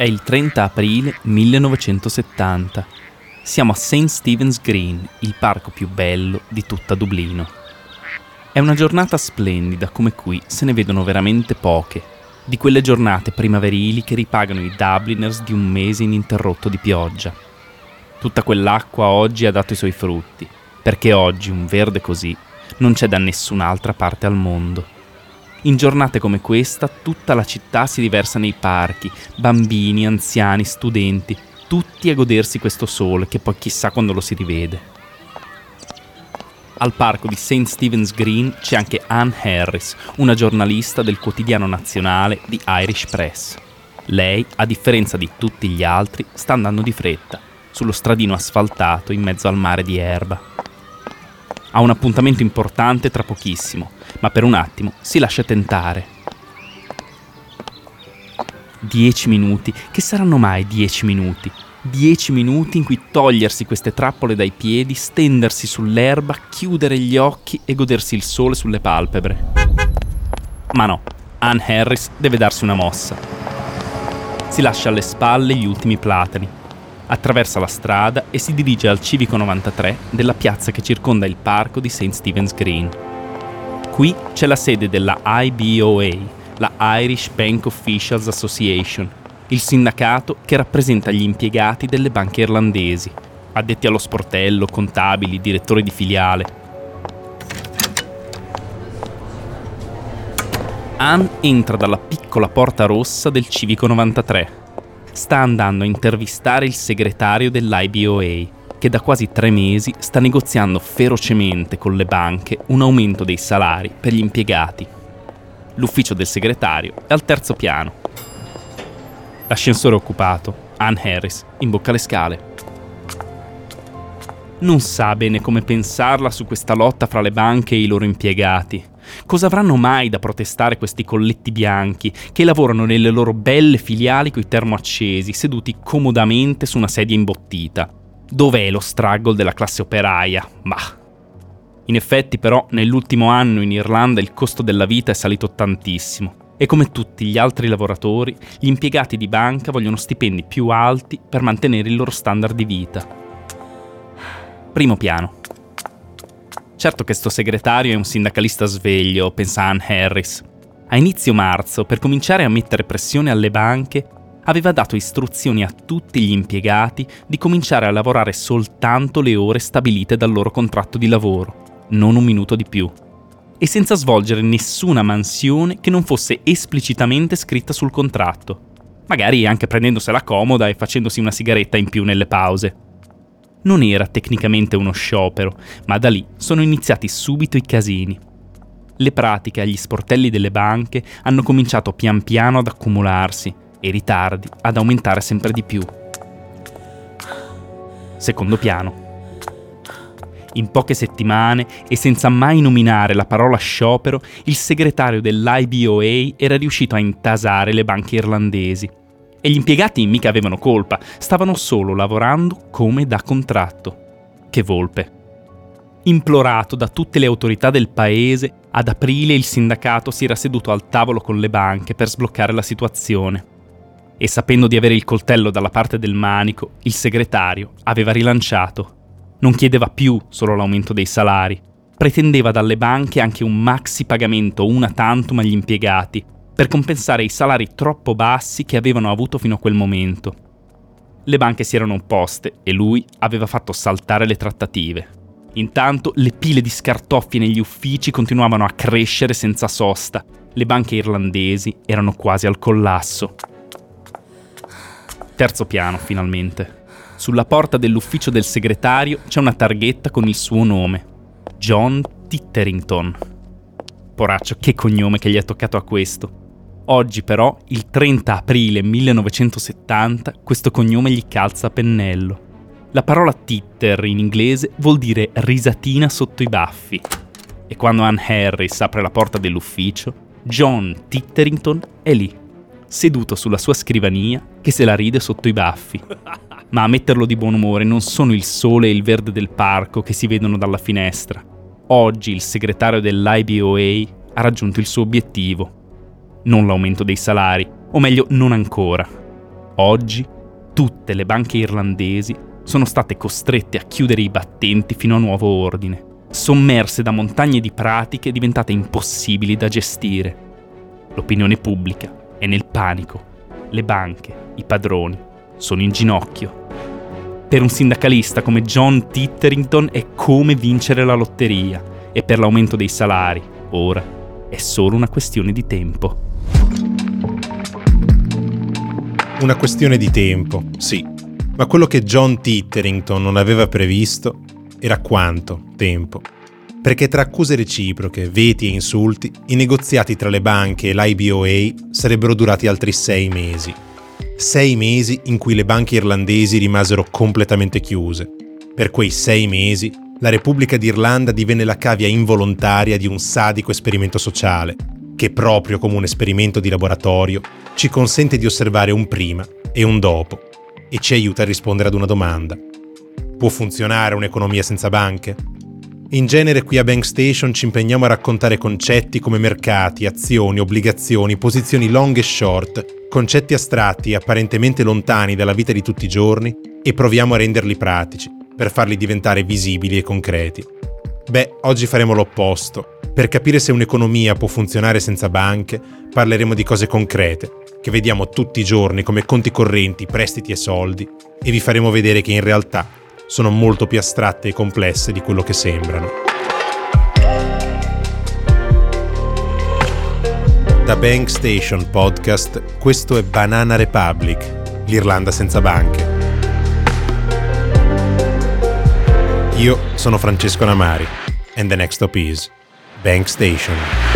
È il 30 aprile 1970. Siamo a St. Stephen's Green, il parco più bello di tutta Dublino. È una giornata splendida come qui se ne vedono veramente poche, di quelle giornate primaverili che ripagano i Dubliners di un mese ininterrotto di pioggia. Tutta quell'acqua oggi ha dato i suoi frutti, perché oggi un verde così non c'è da nessun'altra parte al mondo. In giornate come questa tutta la città si riversa nei parchi, bambini, anziani, studenti, tutti a godersi questo sole che poi chissà quando lo si rivede. Al parco di St. Stephen's Green c'è anche Anne Harris, una giornalista del quotidiano nazionale di Irish Press. Lei, a differenza di tutti gli altri, sta andando di fretta, sullo stradino asfaltato in mezzo al mare di erba. Ha un appuntamento importante tra pochissimo, ma per un attimo si lascia tentare. Dieci minuti, che saranno mai dieci minuti? Dieci minuti in cui togliersi queste trappole dai piedi, stendersi sull'erba, chiudere gli occhi e godersi il sole sulle palpebre. Ma no, Anne Harris deve darsi una mossa. Si lascia alle spalle gli ultimi platani, attraversa la strada e si dirige al civico 93 della piazza che circonda il parco di St. Stephen's Green. Qui c'è la sede della IBOA, la Irish Bank Officials Association, il sindacato che rappresenta gli impiegati delle banche irlandesi, addetti allo sportello, contabili, direttori di filiale. Anne entra dalla piccola porta rossa del civico 93 sta andando a intervistare il segretario dell'IBOA, che da quasi tre mesi sta negoziando ferocemente con le banche un aumento dei salari per gli impiegati. L'ufficio del segretario è al terzo piano. L'ascensore occupato. Anne Harris imbocca le scale. Non sa bene come pensarla su questa lotta fra le banche e i loro impiegati. Cosa avranno mai da protestare questi colletti bianchi che lavorano nelle loro belle filiali coi termoaccesi, seduti comodamente su una sedia imbottita? Dov'è lo struggle della classe operaia? Bah. In effetti però nell'ultimo anno in Irlanda il costo della vita è salito tantissimo e come tutti gli altri lavoratori, gli impiegati di banca vogliono stipendi più alti per mantenere il loro standard di vita. Primo piano. Certo che sto segretario è un sindacalista sveglio, pensa Ann Harris. A inizio marzo, per cominciare a mettere pressione alle banche, aveva dato istruzioni a tutti gli impiegati di cominciare a lavorare soltanto le ore stabilite dal loro contratto di lavoro, non un minuto di più, e senza svolgere nessuna mansione che non fosse esplicitamente scritta sul contratto, magari anche prendendosela comoda e facendosi una sigaretta in più nelle pause non era tecnicamente uno sciopero, ma da lì sono iniziati subito i casini. Le pratiche agli sportelli delle banche hanno cominciato pian piano ad accumularsi e ritardi ad aumentare sempre di più. Secondo piano. In poche settimane e senza mai nominare la parola sciopero, il segretario dell'IBOA era riuscito a intasare le banche irlandesi e gli impiegati mica avevano colpa, stavano solo lavorando come da contratto. Che volpe. Implorato da tutte le autorità del paese, ad aprile il sindacato si era seduto al tavolo con le banche per sbloccare la situazione. E sapendo di avere il coltello dalla parte del manico, il segretario aveva rilanciato. Non chiedeva più solo l'aumento dei salari, pretendeva dalle banche anche un maxi pagamento una tantum agli impiegati, per compensare i salari troppo bassi che avevano avuto fino a quel momento. Le banche si erano opposte e lui aveva fatto saltare le trattative. Intanto le pile di scartoffie negli uffici continuavano a crescere senza sosta. Le banche irlandesi erano quasi al collasso. Terzo piano, finalmente. Sulla porta dell'ufficio del segretario c'è una targhetta con il suo nome. John Titterington. Poraccio, che cognome che gli è toccato a questo. Oggi però, il 30 aprile 1970, questo cognome gli calza a pennello. La parola titter in inglese vuol dire risatina sotto i baffi. E quando Anne Harris apre la porta dell'ufficio, John Titterington è lì, seduto sulla sua scrivania che se la ride sotto i baffi. Ma a metterlo di buon umore non sono il sole e il verde del parco che si vedono dalla finestra. Oggi il segretario dell'IBOA ha raggiunto il suo obiettivo non l'aumento dei salari, o meglio non ancora. Oggi tutte le banche irlandesi sono state costrette a chiudere i battenti fino a nuovo ordine, sommerse da montagne di pratiche diventate impossibili da gestire. L'opinione pubblica è nel panico, le banche, i padroni sono in ginocchio. Per un sindacalista come John Titterington è come vincere la lotteria e per l'aumento dei salari, ora, è solo una questione di tempo. Una questione di tempo, sì. Ma quello che John Titterington non aveva previsto era quanto tempo. Perché tra accuse reciproche, veti e insulti, i negoziati tra le banche e l'IBOA sarebbero durati altri sei mesi. Sei mesi in cui le banche irlandesi rimasero completamente chiuse. Per quei sei mesi la Repubblica d'Irlanda divenne la cavia involontaria di un sadico esperimento sociale, che proprio come un esperimento di laboratorio ci consente di osservare un prima e un dopo e ci aiuta a rispondere ad una domanda. Può funzionare un'economia senza banche? In genere qui a Bank Station ci impegniamo a raccontare concetti come mercati, azioni, obbligazioni, posizioni long e short, concetti astratti apparentemente lontani dalla vita di tutti i giorni e proviamo a renderli pratici, per farli diventare visibili e concreti. Beh, oggi faremo l'opposto. Per capire se un'economia può funzionare senza banche, parleremo di cose concrete, che vediamo tutti i giorni come conti correnti, prestiti e soldi, e vi faremo vedere che in realtà sono molto più astratte e complesse di quello che sembrano. Da Bank Station Podcast, questo è Banana Republic, l'Irlanda senza banche. Io sono Francesco Namari, and the next stop is Bank Station.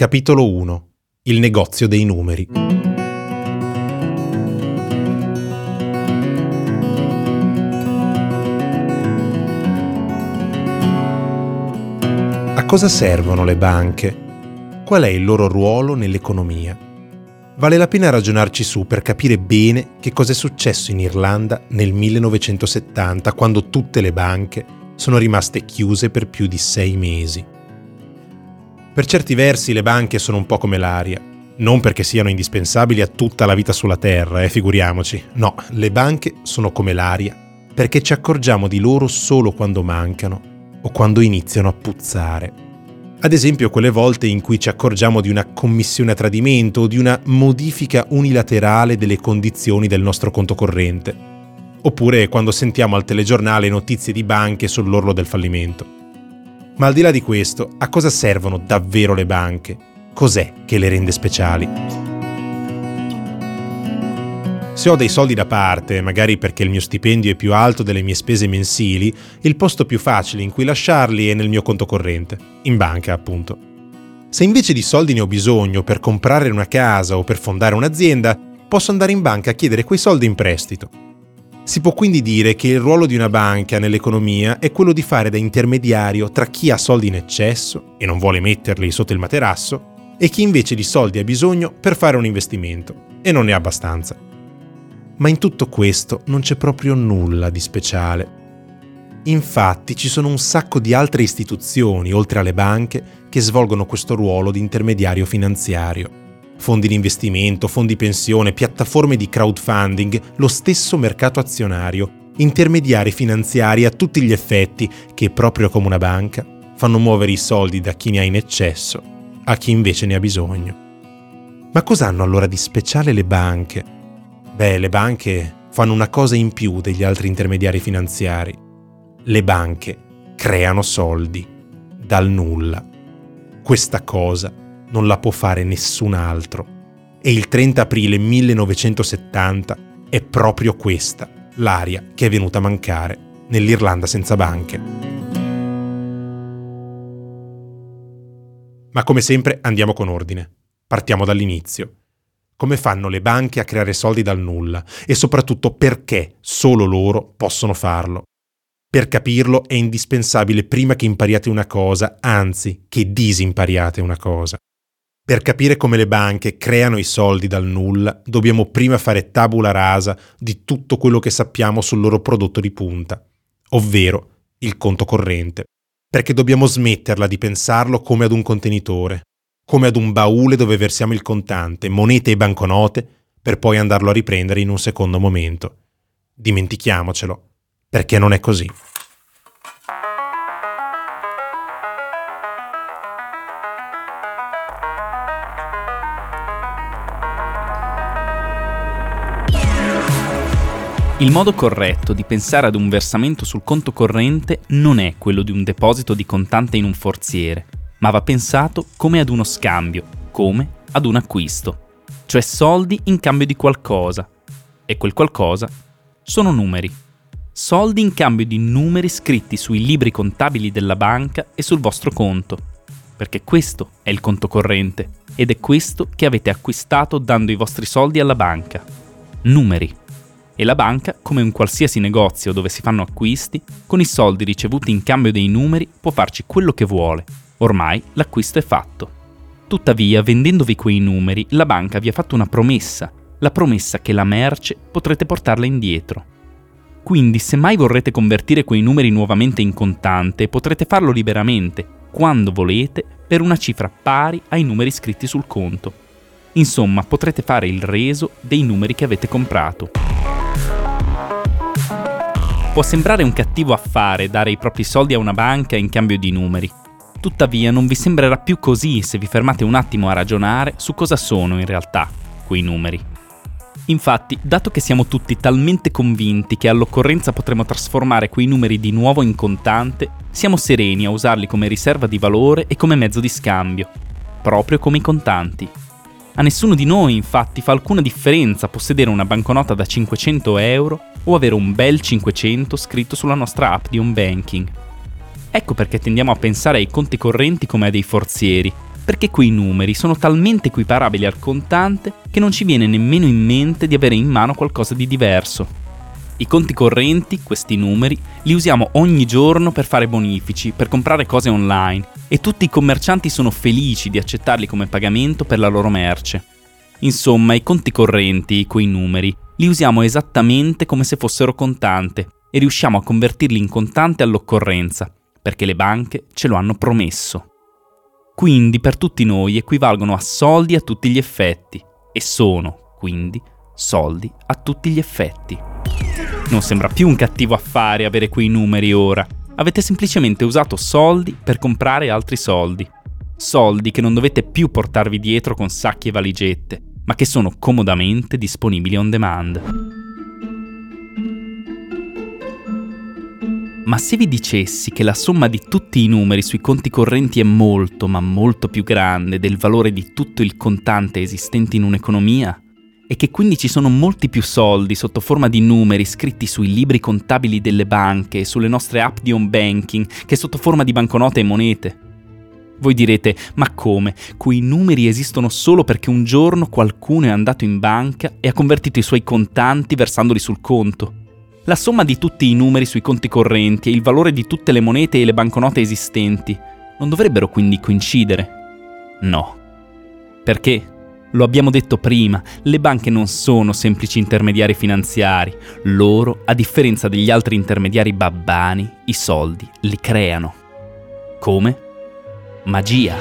Capitolo 1 Il negozio dei numeri. A cosa servono le banche? Qual è il loro ruolo nell'economia? Vale la pena ragionarci su per capire bene che cosa è successo in Irlanda nel 1970 quando tutte le banche sono rimaste chiuse per più di sei mesi. Per certi versi le banche sono un po' come l'aria. Non perché siano indispensabili a tutta la vita sulla Terra, eh, figuriamoci. No, le banche sono come l'aria perché ci accorgiamo di loro solo quando mancano o quando iniziano a puzzare. Ad esempio quelle volte in cui ci accorgiamo di una commissione a tradimento o di una modifica unilaterale delle condizioni del nostro conto corrente. Oppure quando sentiamo al telegiornale notizie di banche sull'orlo del fallimento. Ma al di là di questo, a cosa servono davvero le banche? Cos'è che le rende speciali? Se ho dei soldi da parte, magari perché il mio stipendio è più alto delle mie spese mensili, il posto più facile in cui lasciarli è nel mio conto corrente, in banca appunto. Se invece di soldi ne ho bisogno per comprare una casa o per fondare un'azienda, posso andare in banca a chiedere quei soldi in prestito. Si può quindi dire che il ruolo di una banca nell'economia è quello di fare da intermediario tra chi ha soldi in eccesso e non vuole metterli sotto il materasso e chi invece di soldi ha bisogno per fare un investimento e non ne ha abbastanza. Ma in tutto questo non c'è proprio nulla di speciale. Infatti ci sono un sacco di altre istituzioni, oltre alle banche, che svolgono questo ruolo di intermediario finanziario fondi di investimento, fondi pensione, piattaforme di crowdfunding, lo stesso mercato azionario, intermediari finanziari a tutti gli effetti che, proprio come una banca, fanno muovere i soldi da chi ne ha in eccesso a chi invece ne ha bisogno. Ma cosa hanno allora di speciale le banche? Beh, le banche fanno una cosa in più degli altri intermediari finanziari. Le banche creano soldi dal nulla. Questa cosa non la può fare nessun altro. E il 30 aprile 1970 è proprio questa l'aria che è venuta a mancare nell'Irlanda senza banche. Ma come sempre andiamo con ordine. Partiamo dall'inizio. come fanno le banche a creare soldi dal nulla e soprattutto perché solo loro possono farlo. Per capirlo è indispensabile prima che impariate una cosa, anzi che disimpariate una cosa. Per capire come le banche creano i soldi dal nulla, dobbiamo prima fare tabula rasa di tutto quello che sappiamo sul loro prodotto di punta, ovvero il conto corrente, perché dobbiamo smetterla di pensarlo come ad un contenitore, come ad un baule dove versiamo il contante, monete e banconote, per poi andarlo a riprendere in un secondo momento. Dimentichiamocelo, perché non è così. Il modo corretto di pensare ad un versamento sul conto corrente non è quello di un deposito di contante in un forziere, ma va pensato come ad uno scambio, come ad un acquisto, cioè soldi in cambio di qualcosa. E quel qualcosa sono numeri. Soldi in cambio di numeri scritti sui libri contabili della banca e sul vostro conto. Perché questo è il conto corrente ed è questo che avete acquistato dando i vostri soldi alla banca. Numeri. E la banca, come un qualsiasi negozio dove si fanno acquisti, con i soldi ricevuti in cambio dei numeri può farci quello che vuole, Ormai l'acquisto è fatto. Tuttavia, vendendovi quei numeri, la banca vi ha fatto una promessa, la promessa che la merce potrete portarla indietro. Quindi, se mai vorrete convertire quei numeri nuovamente in contante, potrete farlo liberamente, quando volete, per una cifra pari ai numeri scritti sul conto. Insomma, potrete fare il reso dei numeri che avete comprato. Può sembrare un cattivo affare dare i propri soldi a una banca in cambio di numeri, Tuttavia non vi sembrerà più così se vi fermate un attimo a ragionare su cosa sono in realtà quei numeri. Infatti, dato che siamo tutti talmente convinti che all'occorrenza potremo trasformare quei numeri di nuovo in contante, siamo sereni a usarli come riserva di valore e come mezzo di scambio, proprio come i contanti. A nessuno di noi, infatti, fa alcuna differenza possedere una banconota da 500 euro o avere un bel 500 scritto sulla nostra app di home banking. Ecco perché tendiamo a pensare ai conti correnti come a dei forzieri, perché quei numeri sono talmente equiparabili al contante che non ci viene nemmeno in mente di avere in mano qualcosa di diverso. I conti correnti, questi numeri, li usiamo ogni giorno per fare bonifici, per comprare cose online e tutti i commercianti sono felici di accettarli come pagamento per la loro merce. Insomma, i conti correnti, quei numeri, li usiamo esattamente come se fossero contante e riusciamo a convertirli in contante all'occorrenza, perché le banche ce lo hanno promesso. Quindi per tutti noi equivalgono a soldi a tutti gli effetti e sono, quindi, soldi a tutti gli effetti. Non sembra più un cattivo affare avere quei numeri ora. Avete semplicemente usato soldi per comprare altri soldi. Soldi che non dovete più portarvi dietro con sacchi e valigette, ma che sono comodamente disponibili on demand. Ma se vi dicessi che la somma di tutti i numeri sui conti correnti è molto, ma molto più grande del valore di tutto il contante esistente in un'economia, e che quindi ci sono molti più soldi sotto forma di numeri scritti sui libri contabili delle banche e sulle nostre app di home banking che sotto forma di banconote e monete. Voi direte, ma come? Quei numeri esistono solo perché un giorno qualcuno è andato in banca e ha convertito i suoi contanti versandoli sul conto. La somma di tutti i numeri sui conti correnti e il valore di tutte le monete e le banconote esistenti non dovrebbero quindi coincidere? No. Perché? Lo abbiamo detto prima, le banche non sono semplici intermediari finanziari. Loro, a differenza degli altri intermediari babbani, i soldi li creano. Come? Magia.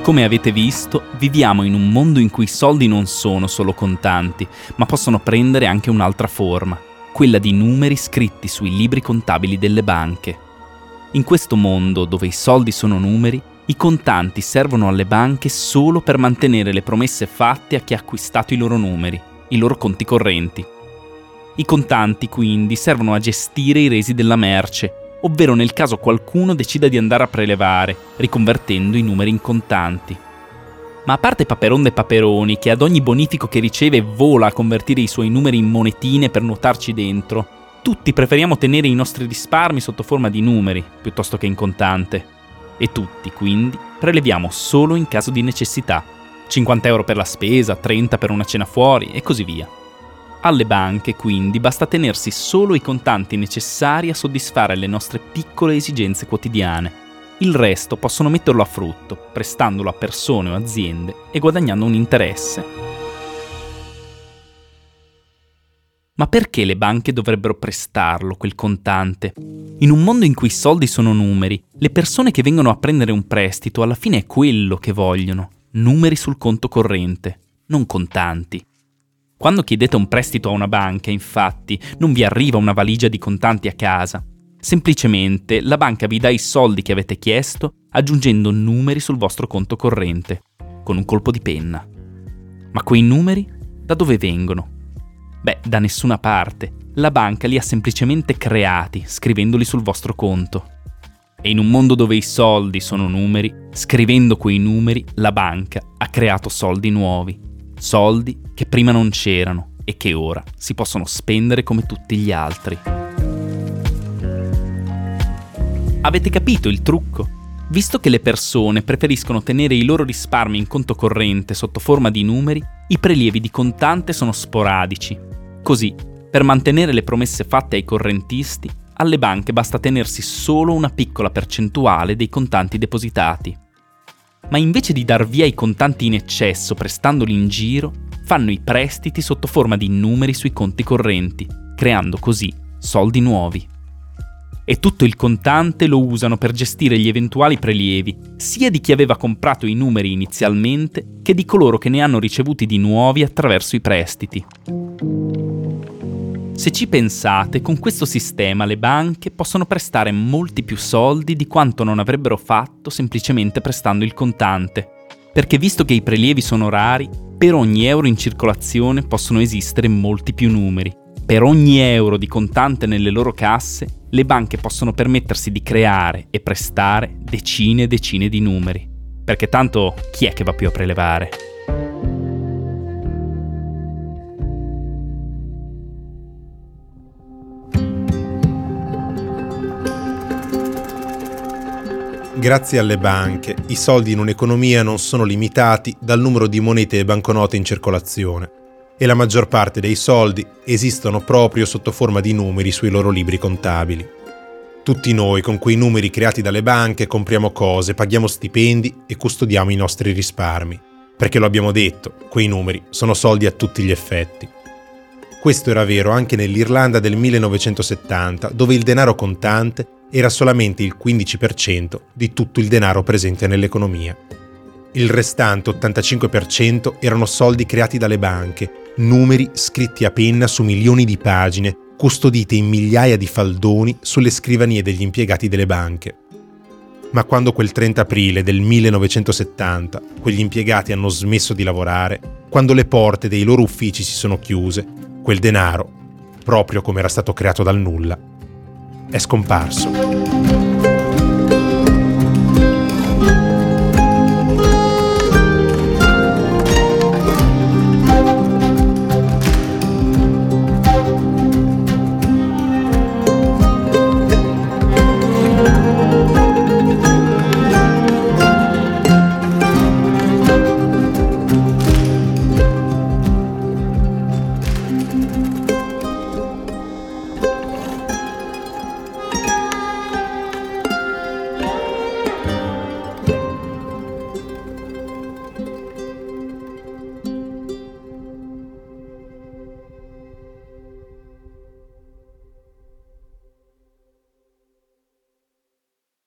Come avete visto, viviamo in un mondo in cui i soldi non sono solo contanti, ma possono prendere anche un'altra forma, quella di numeri scritti sui libri contabili delle banche. In questo mondo, dove i soldi sono numeri, i contanti servono alle banche solo per mantenere le promesse fatte a chi ha acquistato i loro numeri, i loro conti correnti. I contanti quindi servono a gestire i resi della merce, ovvero nel caso qualcuno decida di andare a prelevare, riconvertendo i numeri in contanti. Ma a parte Paperon de Paperoni, che ad ogni bonifico che riceve vola a convertire i suoi numeri in monetine per nuotarci dentro, tutti preferiamo tenere i nostri risparmi sotto forma di numeri piuttosto che in contante. E tutti, quindi, preleviamo solo in caso di necessità. 50 euro per la spesa, 30 per una cena fuori e così via. Alle banche, quindi, basta tenersi solo i contanti necessari a soddisfare le nostre piccole esigenze quotidiane il resto possono metterlo a frutto, prestandolo a persone o aziende e guadagnando un interesse. Ma perché le banche dovrebbero prestarlo, quel contante? In un mondo in cui i soldi sono numeri, le persone che vengono a prendere un prestito alla fine è quello che vogliono, numeri sul conto corrente, non contanti. Quando chiedete un prestito a una banca, infatti, non vi arriva una valigia di contanti a casa, Semplicemente la banca vi dà i soldi che avete chiesto aggiungendo numeri sul vostro conto corrente, con un colpo di penna. Ma quei numeri da dove vengono? Beh, da nessuna parte. La banca li ha semplicemente creati, scrivendoli sul vostro conto. E in un mondo dove i soldi sono numeri, scrivendo quei numeri, la banca ha creato soldi nuovi. Soldi che prima non c'erano e che ora si possono spendere come tutti gli altri. Avete capito il trucco? Visto che le persone preferiscono tenere i loro risparmi in conto corrente sotto forma di numeri, i prelievi di contante sono sporadici. Così, per mantenere le promesse fatte ai correntisti, alle banche basta tenersi solo una piccola percentuale dei contanti depositati. Ma invece di dar via i contanti in eccesso prestandoli in giro, fanno i prestiti sotto forma di numeri sui conti correnti, creando così soldi nuovi e tutto il contante lo usano per gestire gli eventuali prelievi, sia di chi aveva comprato i numeri inizialmente, che di coloro che ne hanno ricevuti di nuovi attraverso i prestiti. Se ci pensate, con questo sistema le banche possono prestare molti più soldi di quanto non avrebbero fatto semplicemente prestando il contante, perché visto che i prelievi sono rari, per ogni euro in circolazione possono esistere molti più numeri. Per ogni euro di contante nelle loro casse le banche possono permettersi di creare e prestare decine e decine di numeri. Perché tanto chi è che va più a prelevare? Grazie alle banche, i soldi in un'economia non sono limitati dal numero di monete e banconote in circolazione e la maggior parte dei soldi esistono proprio sotto forma di numeri sui loro libri contabili. Tutti noi con quei numeri creati dalle banche compriamo cose, paghiamo stipendi e custodiamo i nostri risparmi, perché lo abbiamo detto, quei numeri sono soldi a tutti gli effetti. Questo era vero anche nell'Irlanda del 1970, dove il denaro contante era solamente il 15% di tutto il denaro presente nell'economia. Il restante 85% erano soldi creati dalle banche numeri scritti a penna su milioni di pagine, custodite in migliaia di faldoni sulle scrivanie degli impiegati delle banche. Ma quando quel 30 aprile del 1970 quegli impiegati hanno smesso di lavorare, quando le porte dei loro uffici si sono chiuse, quel denaro, proprio come era stato creato dal nulla, è scomparso.